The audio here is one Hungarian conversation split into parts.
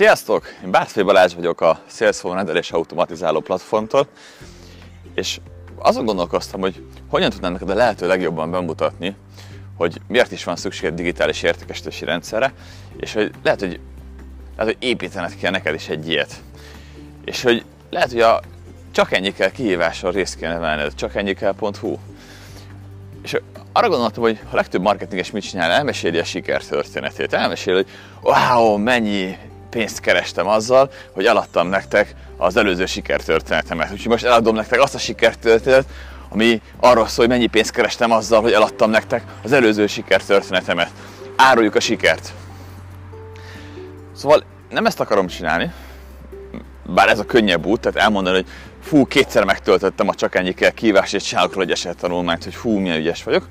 Sziasztok! Én Bártfai Balázs vagyok a Salesforce rendelés automatizáló platformtól, és azon gondolkoztam, hogy hogyan tudnám neked a lehető legjobban bemutatni, hogy miért is van szükség digitális értékesítési rendszerre, és hogy lehet, hogy, lehet, hogy építened kell neked is egy ilyet. És hogy lehet, hogy a csak ennyi kell kihívással részt kéne venned, csak ennyi kell.hu. És arra gondoltam, hogy a legtöbb marketinges mit csinál, elmeséli a sikertörténetét, elmeséli, hogy wow, mennyi pénzt kerestem azzal, hogy eladtam nektek az előző sikertörténetemet. Úgyhogy most eladom nektek azt a sikertörténetet, ami arról szól, hogy mennyi pénzt kerestem azzal, hogy eladtam nektek az előző sikertörténetemet. Áruljuk a sikert. Szóval nem ezt akarom csinálni, bár ez a könnyebb út, tehát elmondani, hogy fú, kétszer megtöltöttem a csak ennyi kell kívást, és csinálok róla egy esettanulmányt, hogy fú, milyen ügyes vagyok,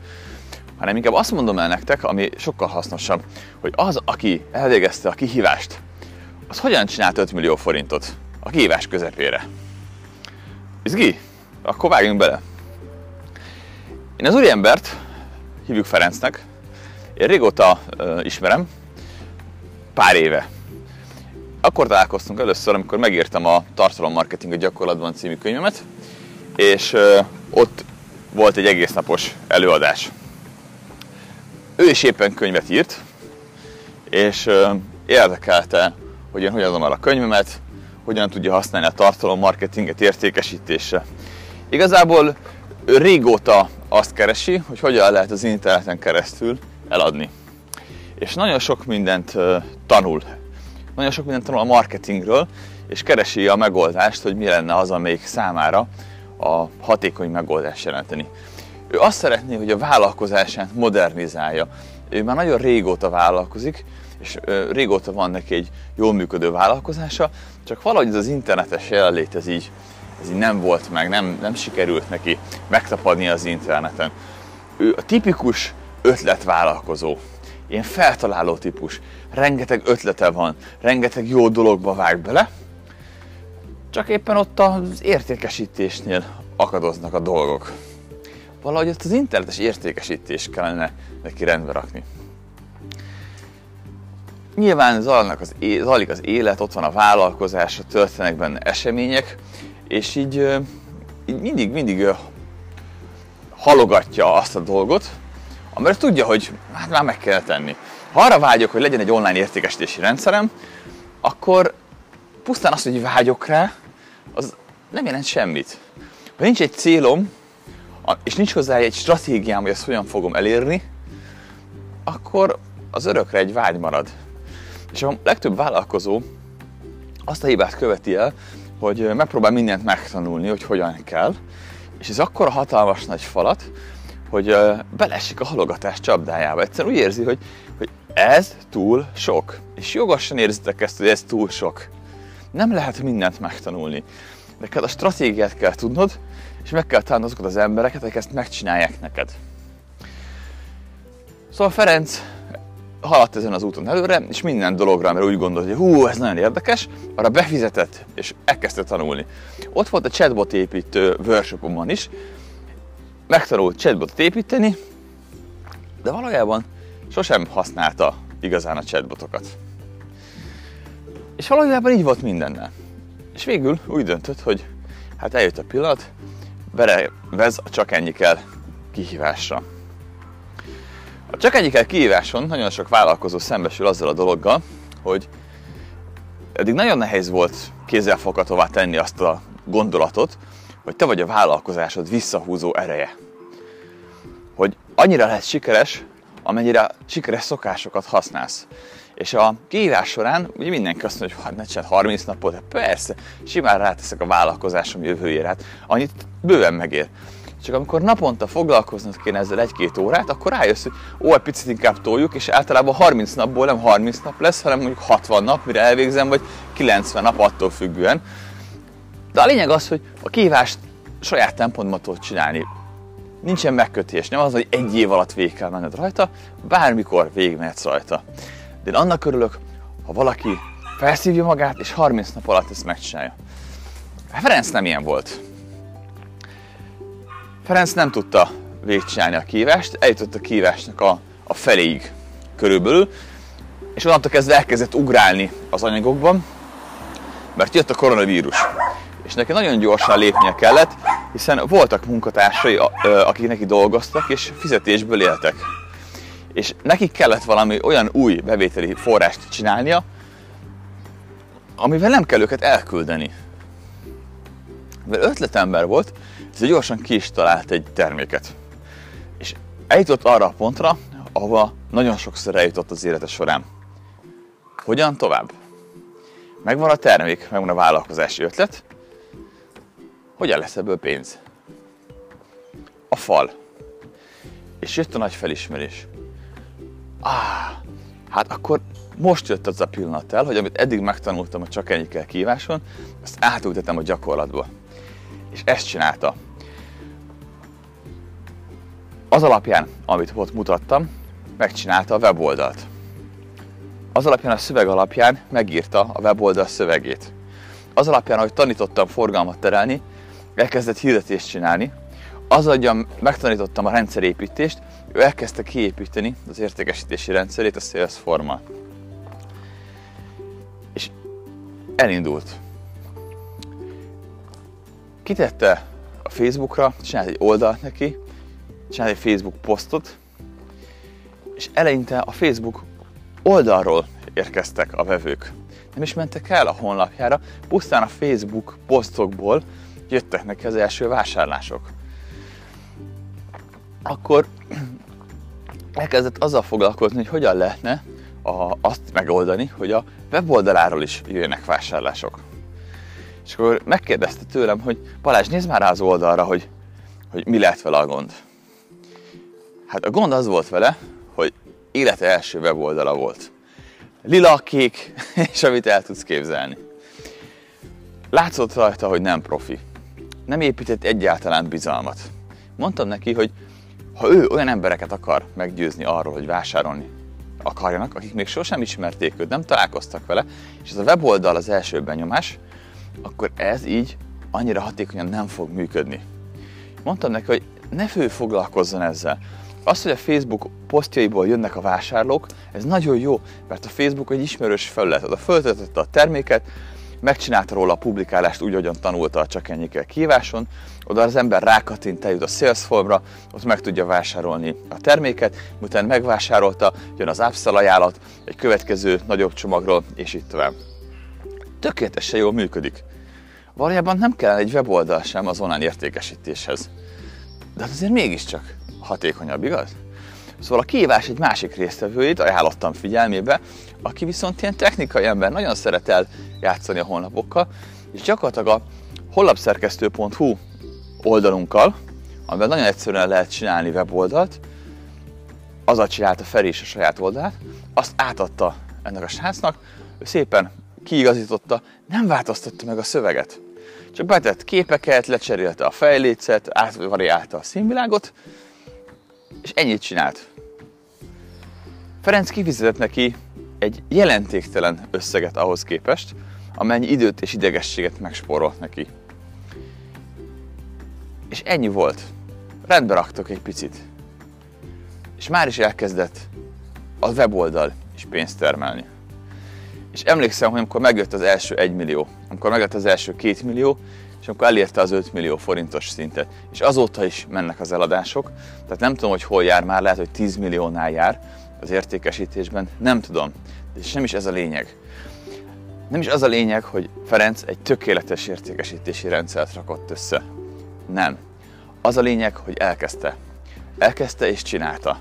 hanem inkább azt mondom el nektek, ami sokkal hasznosabb, hogy az, aki elvégezte a kihívást, az hogyan csinált 5 millió forintot a kihívás közepére. Izgi? Akkor vágjunk bele. Én az úriembert hívjuk Ferencnek, én régóta uh, ismerem, pár éve. Akkor találkoztunk először, amikor megírtam a Tartalommarketing a gyakorlatban című könyvemet, és uh, ott volt egy egész napos előadás. Ő is éppen könyvet írt, és uh, érdekelte hogy én hogyan adom el a könyvemet, hogyan tudja használni a tartalommarketinget értékesítésre. Igazából ő régóta azt keresi, hogy hogyan lehet az interneten keresztül eladni. És nagyon sok mindent tanul. Nagyon sok mindent tanul a marketingről, és keresi a megoldást, hogy mi lenne az, amelyik számára a hatékony megoldást jelenteni. Ő azt szeretné, hogy a vállalkozását modernizálja. Ő már nagyon régóta vállalkozik, és régóta van neki egy jól működő vállalkozása, csak valahogy ez az internetes jelenlét ez így, ez így nem volt meg, nem, nem sikerült neki megtapadni az interneten. Ő a tipikus ötletvállalkozó, ilyen feltaláló típus, rengeteg ötlete van, rengeteg jó dologba vág bele, csak éppen ott az értékesítésnél akadoznak a dolgok. Valahogy ott az internetes értékesítést kellene neki rendbe rakni. Nyilván zajlanak az, zajlik az élet, ott van a vállalkozás, történnek benne események, és így, így mindig, mindig halogatja azt a dolgot, amire tudja, hogy hát már meg kell tenni. Ha arra vágyok, hogy legyen egy online értékesítési rendszerem, akkor pusztán azt, hogy vágyok rá, az nem jelent semmit. Ha nincs egy célom, és nincs hozzá egy stratégiám, hogy ezt hogyan fogom elérni, akkor az örökre egy vágy marad. És a legtöbb vállalkozó azt a hibát követi el, hogy megpróbál mindent megtanulni, hogy hogyan kell, és ez akkor a hatalmas nagy falat, hogy belesik a halogatás csapdájába. Egyszerűen úgy érzi, hogy, hogy ez túl sok. És jogosan érzitek ezt, hogy ez túl sok. Nem lehet mindent megtanulni. Neked a stratégiát kell tudnod, és meg kell találnod azokat az embereket, akik ezt megcsinálják neked. Szóval Ferenc haladt ezen az úton előre, és minden dologra, mert úgy gondolt, hogy hú, ez nagyon érdekes, arra befizetett, és elkezdte tanulni. Ott volt a chatbot építő workshopomon is, megtanult chatbotot építeni, de valójában sosem használta igazán a chatbotokat. És valójában így volt mindennel. És végül úgy döntött, hogy hát eljött a pillanat, berevez a csak ennyi kell kihívásra. A csak egyik kihíváson nagyon sok vállalkozó szembesül azzal a dologgal, hogy eddig nagyon nehéz volt kézzelfoghatóvá tenni azt a gondolatot, hogy te vagy a vállalkozásod visszahúzó ereje. Hogy annyira lehet sikeres, amennyire sikeres szokásokat használsz. És a kihívás során ugye mindenki azt mondja, hogy hát ne csináld 30 napot, de persze, simán ráteszek a vállalkozásom jövőjére, hát annyit bőven megér. Csak amikor naponta foglalkoznod kéne ezzel egy-két órát, akkor rájössz, hogy ó, egy picit inkább toljuk, és általában 30 napból nem 30 nap lesz, hanem mondjuk 60 nap, mire elvégzem, vagy 90 nap attól függően. De a lényeg az, hogy a kívást saját tempódban tudod csinálni. Nincsen megkötés, nem az, hogy egy év alatt végig kell menned rajta, bármikor végigmehetsz rajta. De én annak örülök, ha valaki felszívja magát, és 30 nap alatt ezt megcsinálja. Ferenc nem ilyen volt. Ferenc nem tudta végigcsinálni a kívást, eljutott a kívásnak a, a feléig körülbelül, és onnantól kezdve elkezdett ugrálni az anyagokban, mert jött a koronavírus. És neki nagyon gyorsan lépnie kellett, hiszen voltak munkatársai, akik neki dolgoztak, és fizetésből éltek. És nekik kellett valami olyan új bevételi forrást csinálnia, amivel nem kell őket elküldeni. Mivel ötletember volt, ez gyorsan ki is talált egy terméket. És eljutott arra a pontra, ahova nagyon sokszor eljutott az élete során. Hogyan tovább? Megvan a termék, megvan a vállalkozási ötlet, hogyan lesz ebből pénz? A fal. És jött a nagy felismerés. Ah, hát akkor most jött az a pillanat el, hogy amit eddig megtanultam a csak ennyi kell kíváson, azt átültetem a gyakorlatba. És ezt csinálta. Az alapján, amit ott mutattam, megcsinálta a weboldalt. Az alapján a szöveg alapján megírta a weboldal szövegét. Az alapján, ahogy tanítottam forgalmat terelni, elkezdett hirdetést csinálni, az adja, megtanítottam a rendszerépítést, ő elkezdte kiépíteni az értékesítési rendszerét a Salesforce-mal. És elindult. Kitette a Facebookra, csinált egy oldalt neki, csinált egy Facebook posztot, és eleinte a Facebook oldalról érkeztek a vevők. Nem is mentek el a honlapjára, pusztán a Facebook posztokból jöttek neki az első vásárlások. Akkor elkezdett azzal foglalkozni, hogy hogyan lehetne a, azt megoldani, hogy a weboldaláról is jöjjenek vásárlások. És akkor megkérdezte tőlem, hogy Balázs, nézd már rá az oldalra, hogy, hogy mi lehet vele a gond. Hát a gond az volt vele, hogy élete első weboldala volt. Lila, kék, és amit el tudsz képzelni. Látszott rajta, hogy nem profi nem épített egyáltalán bizalmat. Mondtam neki, hogy ha ő olyan embereket akar meggyőzni arról, hogy vásárolni akarjanak, akik még sosem ismerték őt, nem találkoztak vele, és ez a weboldal az első benyomás, akkor ez így annyira hatékonyan nem fog működni. Mondtam neki, hogy ne fő foglalkozzon ezzel. Az, hogy a Facebook posztjaiból jönnek a vásárlók, ez nagyon jó, mert a Facebook egy ismerős felület, oda föltöltötte a terméket, megcsinálta róla a publikálást úgy, ahogyan tanulta a csak ennyi kell kíváson, oda az ember rákattint, eljut a Salesforce-ra, ott meg tudja vásárolni a terméket, miután megvásárolta, jön az upsell ajánlat, egy következő nagyobb csomagról, és itt tovább. Tökéletesen jól működik. Valójában nem kell egy weboldal sem az online értékesítéshez. De hát azért mégiscsak hatékonyabb, igaz? Szóval a kihívás egy másik résztvevőjét ajánlottam figyelmébe, aki viszont ilyen technikai ember, nagyon szeret el játszani a honlapokkal, és gyakorlatilag a honlapszerkesztő.hu oldalunkkal, amivel nagyon egyszerűen lehet csinálni weboldalt, azzal csinálta Feri is a saját oldalát, azt átadta ennek a srácnak, ő szépen kiigazította, nem változtatta meg a szöveget. Csak betett képeket, lecserélte a fejlécet, átvariálta a színvilágot, ennyit csinált. Ferenc kifizetett neki egy jelentéktelen összeget ahhoz képest, amennyi időt és idegességet megspórolt neki. És ennyi volt. Rendbe raktok egy picit. És már is elkezdett a weboldal is pénzt termelni. És emlékszem, hogy amikor megjött az első 1 millió, amikor megjött az első 2 millió, és amikor elérte az 5 millió forintos szintet, és azóta is mennek az eladások, tehát nem tudom, hogy hol jár már, lehet, hogy 10 milliónál jár az értékesítésben, nem tudom, és nem is ez a lényeg. Nem is az a lényeg, hogy Ferenc egy tökéletes értékesítési rendszert rakott össze. Nem. Az a lényeg, hogy elkezdte. Elkezdte és csinálta.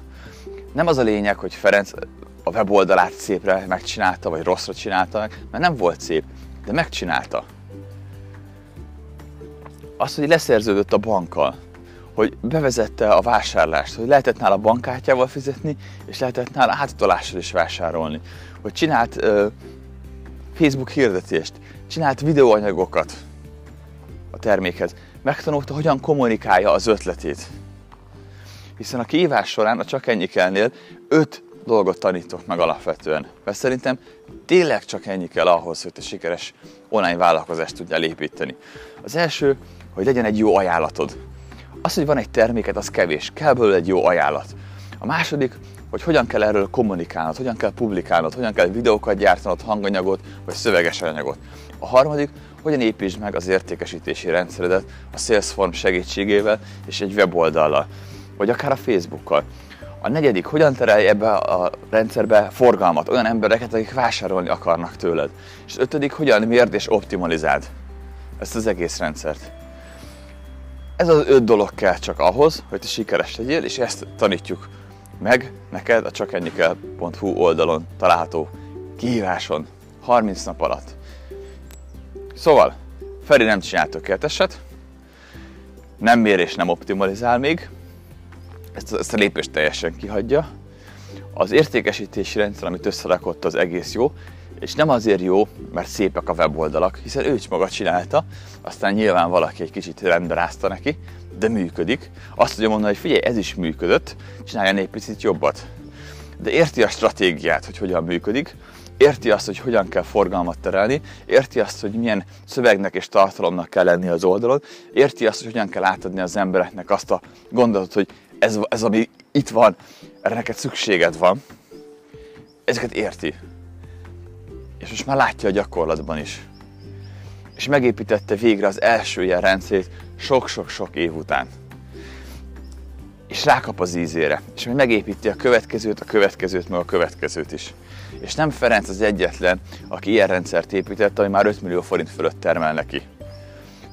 Nem az a lényeg, hogy Ferenc a weboldalát szépre megcsinálta, vagy rosszra csinálta meg, mert nem volt szép, de megcsinálta. Az, hogy leszerződött a bankkal, hogy bevezette a vásárlást, hogy lehetett nála bankkártyával fizetni, és lehetett nála átutalással is vásárolni, hogy csinált uh, Facebook hirdetést, csinált videóanyagokat a termékhez, megtanulta, hogyan kommunikálja az ötletét. Hiszen a kihívás során a Csak Ennyi kellnél öt dolgot tanítok meg alapvetően. Mert szerintem tényleg csak ennyi kell ahhoz, hogy te sikeres online vállalkozást tudjál építeni. Az első, hogy legyen egy jó ajánlatod. Az, hogy van egy terméket, az kevés. Kell belőle egy jó ajánlat. A második, hogy hogyan kell erről kommunikálnod, hogyan kell publikálnod, hogyan kell videókat gyártanod, hanganyagot vagy szöveges anyagot. A harmadik, hogyan építsd meg az értékesítési rendszeredet a Salesforce segítségével és egy weboldallal, vagy akár a Facebookkal. A negyedik, hogyan terelj ebbe a rendszerbe forgalmat, olyan embereket, akik vásárolni akarnak tőled. És az ötödik, hogyan mérd és optimalizáld ezt az egész rendszert. Ez az öt dolog kell csak ahhoz, hogy te sikeres legyél, és ezt tanítjuk meg neked a csakennyikel.hu oldalon található kihíváson 30 nap alatt. Szóval, Feri nem csinál tökéleteset, nem mér és nem optimalizál még, ezt, ezt a lépést teljesen kihagyja. Az értékesítési rendszer, amit összerakott, az egész jó, és nem azért jó, mert szépek a weboldalak, hiszen ő is maga csinálta, aztán nyilván valaki egy kicsit rendberázta neki, de működik. Azt tudja mondani, hogy figyelj, ez is működött, csinálja egy picit jobbat. De érti a stratégiát, hogy hogyan működik, érti azt, hogy hogyan kell forgalmat terelni, érti azt, hogy milyen szövegnek és tartalomnak kell lenni az oldalon, érti azt, hogy hogyan kell átadni az embereknek azt a gondolatot, hogy ez, ez ami itt van, erre neked szükséged van. Ezeket érti. És most már látja a gyakorlatban is. És megépítette végre az első ilyen rendszét sok-sok-sok év után. És rákap az ízére. És még megépíti a következőt, a következőt, meg a következőt is. És nem Ferenc az egyetlen, aki ilyen rendszert épített, ami már 5 millió forint fölött termel neki.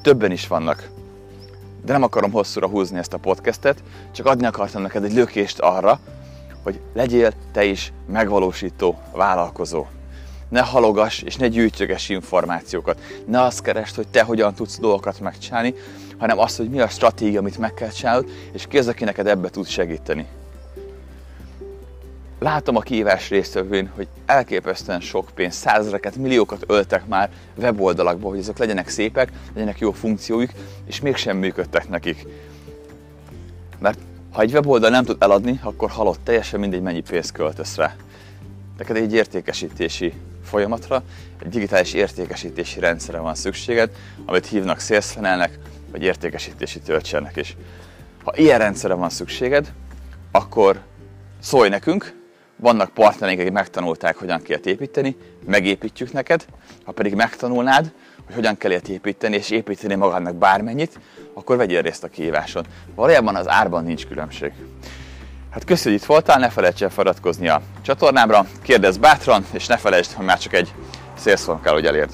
Többen is vannak. De nem akarom hosszúra húzni ezt a podcastet, csak adni akartam neked egy lökést arra, hogy legyél te is megvalósító vállalkozó. Ne halogass és ne gyűjtögess információkat. Ne azt keresd, hogy te hogyan tudsz dolgokat megcsinálni, hanem azt, hogy mi a stratégia, amit meg kell csinálnod, és ki az, aki neked ebbe tud segíteni. Látom a kihívás résztvevőin, hogy elképesztően sok pénz, százezreket, milliókat öltek már weboldalakba, hogy ezek legyenek szépek, legyenek jó funkcióik, és mégsem működtek nekik. Mert ha egy weboldal nem tud eladni, akkor halott teljesen mindegy, mennyi pénzt költesz rá. Neked egy értékesítési folyamatra, egy digitális értékesítési rendszerre van szükséged, amit hívnak sales funnelnek, vagy értékesítési töltsernek is. Ha ilyen rendszerre van szükséged, akkor szólj nekünk, vannak partnereink, akik megtanulták, hogyan kell építeni, megépítjük neked. Ha pedig megtanulnád, hogy hogyan kell építeni, és építeni magadnak bármennyit, akkor vegyél részt a kihíváson. Valójában az árban nincs különbség. Hát köszönjük, hogy itt voltál, ne felejts el feliratkozni a csatornámra, kérdezz bátran, és ne felejtsd, hogy már csak egy szélszón kell, hogy elérd.